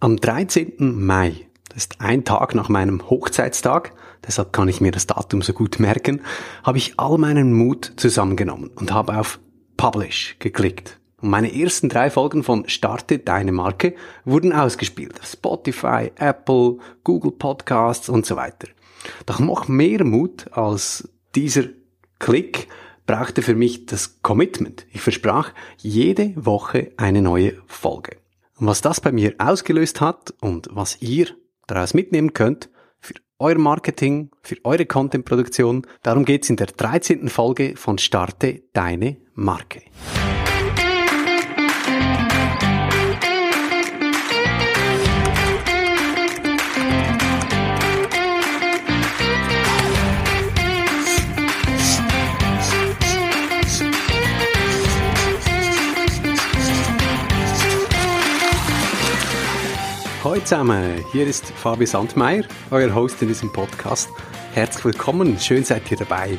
Am 13. Mai, das ist ein Tag nach meinem Hochzeitstag, deshalb kann ich mir das Datum so gut merken, habe ich all meinen Mut zusammengenommen und habe auf Publish geklickt. Und meine ersten drei Folgen von Starte deine Marke wurden ausgespielt Spotify, Apple, Google Podcasts und so weiter. Doch noch mehr Mut als dieser Klick brauchte für mich das Commitment. Ich versprach jede Woche eine neue Folge. Und was das bei mir ausgelöst hat und was ihr daraus mitnehmen könnt für euer Marketing, für eure Contentproduktion, darum geht's in der 13. Folge von Starte deine Marke. Hallo zusammen, hier ist Fabi Sandmeier, euer Host in diesem Podcast. Herzlich willkommen, schön seid ihr dabei.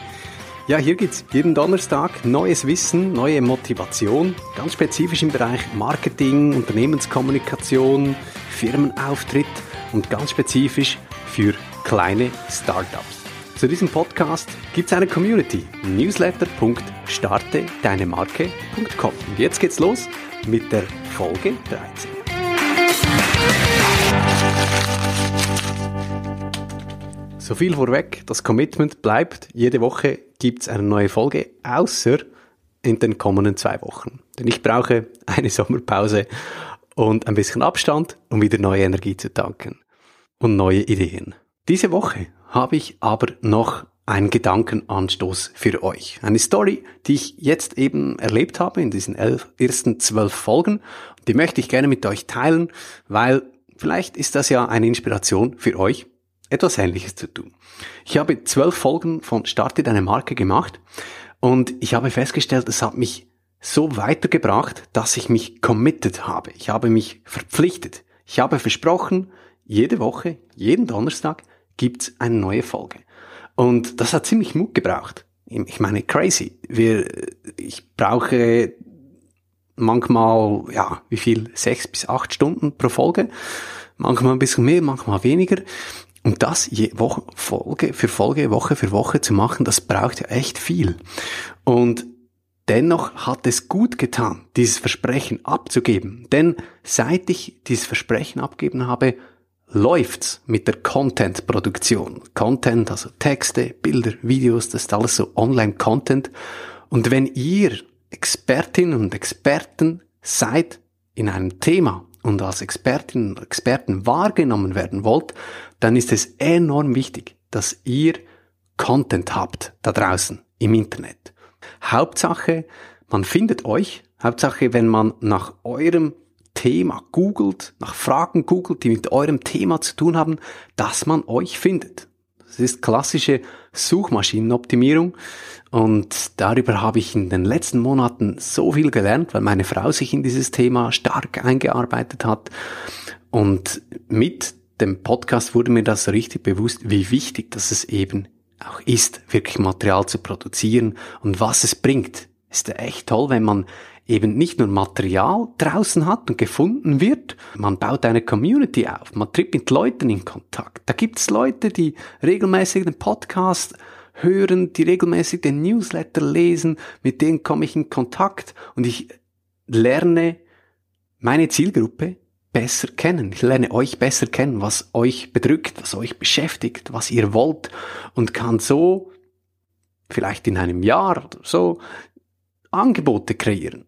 Ja, hier gibt's jeden Donnerstag neues Wissen, neue Motivation, ganz spezifisch im Bereich Marketing, Unternehmenskommunikation, Firmenauftritt und ganz spezifisch für kleine Startups. Zu diesem Podcast gibt's eine Community, newsletter.startedeinemarke.com. Und jetzt geht's los mit der Folge 13. So viel vorweg, das Commitment bleibt, jede Woche gibt es eine neue Folge, außer in den kommenden zwei Wochen. Denn ich brauche eine Sommerpause und ein bisschen Abstand, um wieder neue Energie zu tanken und neue Ideen. Diese Woche habe ich aber noch einen Gedankenanstoß für euch. Eine Story, die ich jetzt eben erlebt habe in diesen elf, ersten zwölf Folgen. Die möchte ich gerne mit euch teilen, weil vielleicht ist das ja eine Inspiration für euch etwas Ähnliches zu tun. Ich habe zwölf Folgen von Starte deine Marke gemacht und ich habe festgestellt, es hat mich so weitergebracht, dass ich mich committed habe. Ich habe mich verpflichtet. Ich habe versprochen, jede Woche, jeden Donnerstag gibt's eine neue Folge. Und das hat ziemlich Mut gebraucht. Ich meine, crazy. Wir, ich brauche manchmal, ja, wie viel? Sechs bis acht Stunden pro Folge. Manchmal ein bisschen mehr, manchmal weniger. Und das je Woche, Folge für Folge, Woche für Woche zu machen, das braucht ja echt viel. Und dennoch hat es gut getan, dieses Versprechen abzugeben. Denn seit ich dieses Versprechen abgegeben habe, läuft's mit der Content-Produktion. Content, also Texte, Bilder, Videos, das ist alles so Online-Content. Und wenn ihr Expertinnen und Experten seid in einem Thema, und als Expertinnen und Experten wahrgenommen werden wollt, dann ist es enorm wichtig, dass ihr Content habt da draußen im Internet. Hauptsache, man findet euch. Hauptsache, wenn man nach eurem Thema googelt, nach Fragen googelt, die mit eurem Thema zu tun haben, dass man euch findet. Das ist klassische Suchmaschinenoptimierung und darüber habe ich in den letzten Monaten so viel gelernt, weil meine Frau sich in dieses Thema stark eingearbeitet hat. Und mit dem Podcast wurde mir das richtig bewusst, wie wichtig das es eben auch ist, wirklich Material zu produzieren und was es bringt. Ist echt toll, wenn man eben nicht nur Material draußen hat und gefunden wird, man baut eine Community auf, man tritt mit Leuten in Kontakt. Da gibt es Leute, die regelmäßig den Podcast hören, die regelmäßig den Newsletter lesen, mit denen komme ich in Kontakt und ich lerne meine Zielgruppe besser kennen. Ich lerne euch besser kennen, was euch bedrückt, was euch beschäftigt, was ihr wollt und kann so vielleicht in einem Jahr oder so Angebote kreieren,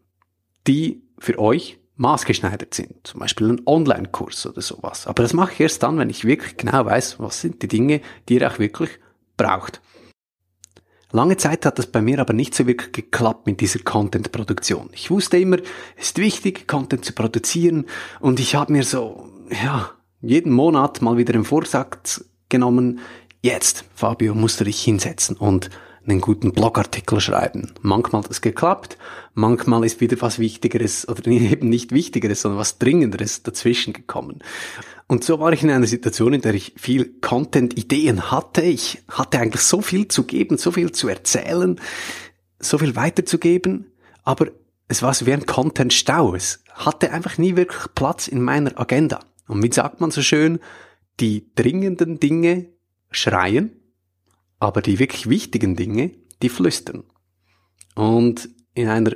die für euch maßgeschneidert sind. Zum Beispiel ein Online-Kurs oder sowas. Aber das mache ich erst dann, wenn ich wirklich genau weiß, was sind die Dinge, die ihr auch wirklich braucht. Lange Zeit hat das bei mir aber nicht so wirklich geklappt mit dieser Content-Produktion. Ich wusste immer, es ist wichtig, Content zu produzieren und ich habe mir so, ja, jeden Monat mal wieder im Vorsatz genommen, jetzt, Fabio, musst du dich hinsetzen und einen guten Blogartikel schreiben. Manchmal hat es geklappt, manchmal ist wieder was Wichtigeres oder eben nicht Wichtigeres, sondern was Dringenderes dazwischen gekommen. Und so war ich in einer Situation, in der ich viel Content-Ideen hatte. Ich hatte eigentlich so viel zu geben, so viel zu erzählen, so viel weiterzugeben, aber es war so wie ein Content-Stau. Es hatte einfach nie wirklich Platz in meiner Agenda. Und wie sagt man so schön, die dringenden Dinge schreien, aber die wirklich wichtigen Dinge, die flüstern. Und in einer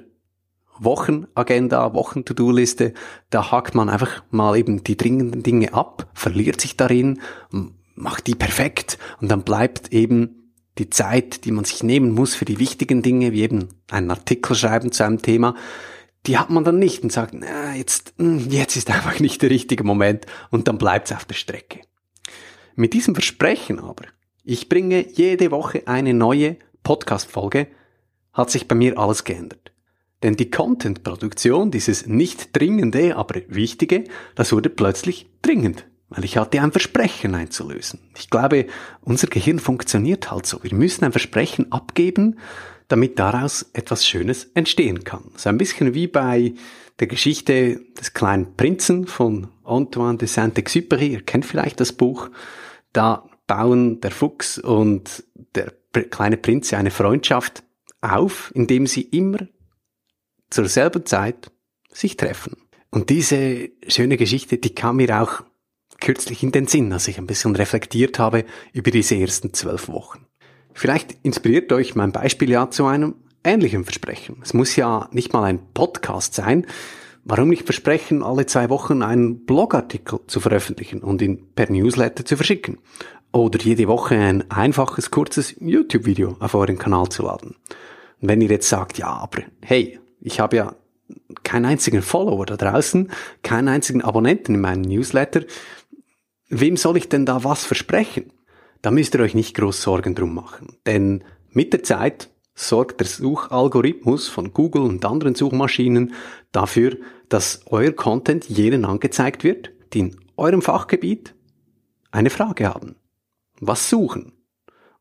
Wochenagenda, Wochen-To-Do-Liste, da hakt man einfach mal eben die dringenden Dinge ab, verliert sich darin, macht die perfekt und dann bleibt eben die Zeit, die man sich nehmen muss für die wichtigen Dinge, wie eben einen Artikel schreiben zu einem Thema, die hat man dann nicht und sagt, na, jetzt, hm, jetzt ist einfach nicht der richtige Moment und dann bleibt es auf der Strecke. Mit diesem Versprechen aber, ich bringe jede Woche eine neue Podcast-Folge, hat sich bei mir alles geändert. Denn die Content-Produktion, dieses nicht dringende, aber wichtige, das wurde plötzlich dringend, weil ich hatte ein Versprechen einzulösen. Ich glaube, unser Gehirn funktioniert halt so. Wir müssen ein Versprechen abgeben, damit daraus etwas Schönes entstehen kann. So ein bisschen wie bei der Geschichte des kleinen Prinzen von Antoine de Saint-Exupéry. Ihr kennt vielleicht das Buch. Da bauen der Fuchs und der kleine Prinz eine Freundschaft auf, indem sie immer zur selben Zeit sich treffen. Und diese schöne Geschichte, die kam mir auch kürzlich in den Sinn, als ich ein bisschen reflektiert habe über diese ersten zwölf Wochen. Vielleicht inspiriert euch mein Beispiel ja zu einem ähnlichen Versprechen. Es muss ja nicht mal ein Podcast sein. Warum nicht versprechen, alle zwei Wochen einen Blogartikel zu veröffentlichen und ihn per Newsletter zu verschicken? Oder jede Woche ein einfaches, kurzes YouTube-Video auf euren Kanal zu laden? Und wenn ihr jetzt sagt, ja, aber hey, ich habe ja keinen einzigen Follower da draußen, keinen einzigen Abonnenten in meinem Newsletter, wem soll ich denn da was versprechen? Da müsst ihr euch nicht groß Sorgen drum machen. Denn mit der Zeit sorgt der Suchalgorithmus von Google und anderen Suchmaschinen dafür, dass euer Content jenen angezeigt wird, die in eurem Fachgebiet eine Frage haben. Was suchen?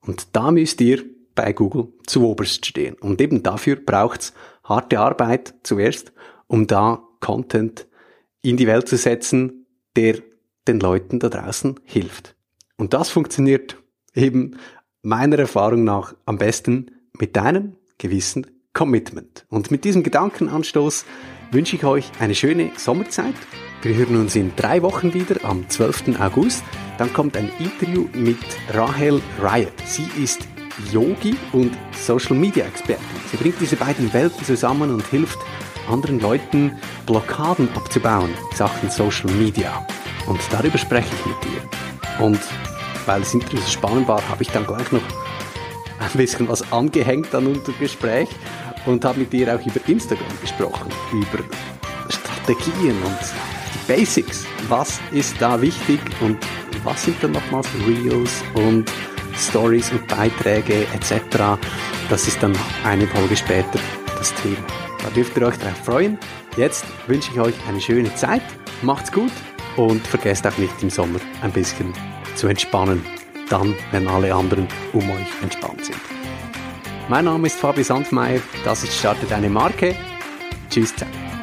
Und da müsst ihr bei Google zu oberst stehen. Und eben dafür braucht's harte Arbeit zuerst, um da Content in die Welt zu setzen, der den Leuten da draußen hilft. Und das funktioniert eben meiner Erfahrung nach am besten mit deinem gewissen Commitment. Und mit diesem Gedankenanstoß wünsche ich euch eine schöne Sommerzeit. Wir hören uns in drei Wochen wieder am 12. August. Dann kommt ein Interview mit Rahel Riot. Sie ist Yogi und Social Media Expertin. Sie bringt diese beiden Welten zusammen und hilft anderen Leuten Blockaden abzubauen Sachen Social Media. Und darüber spreche ich mit dir. Und weil das Interview so spannend war, habe ich dann gleich noch ein bisschen was angehängt an unser Gespräch und habe mit dir auch über Instagram gesprochen, über Strategien und die Basics. Was ist da wichtig und was sind dann nochmals Reels und Stories und Beiträge etc. Das ist dann eine Folge später das Thema. Da dürft ihr euch darauf freuen. Jetzt wünsche ich euch eine schöne Zeit. Macht's gut und vergesst auch nicht im Sommer ein bisschen zu entspannen. Dann, wenn alle anderen um euch entspannt sind. Mein Name ist Fabi Sandmeier. Das ist Starte deine Marke. Tschüss zusammen.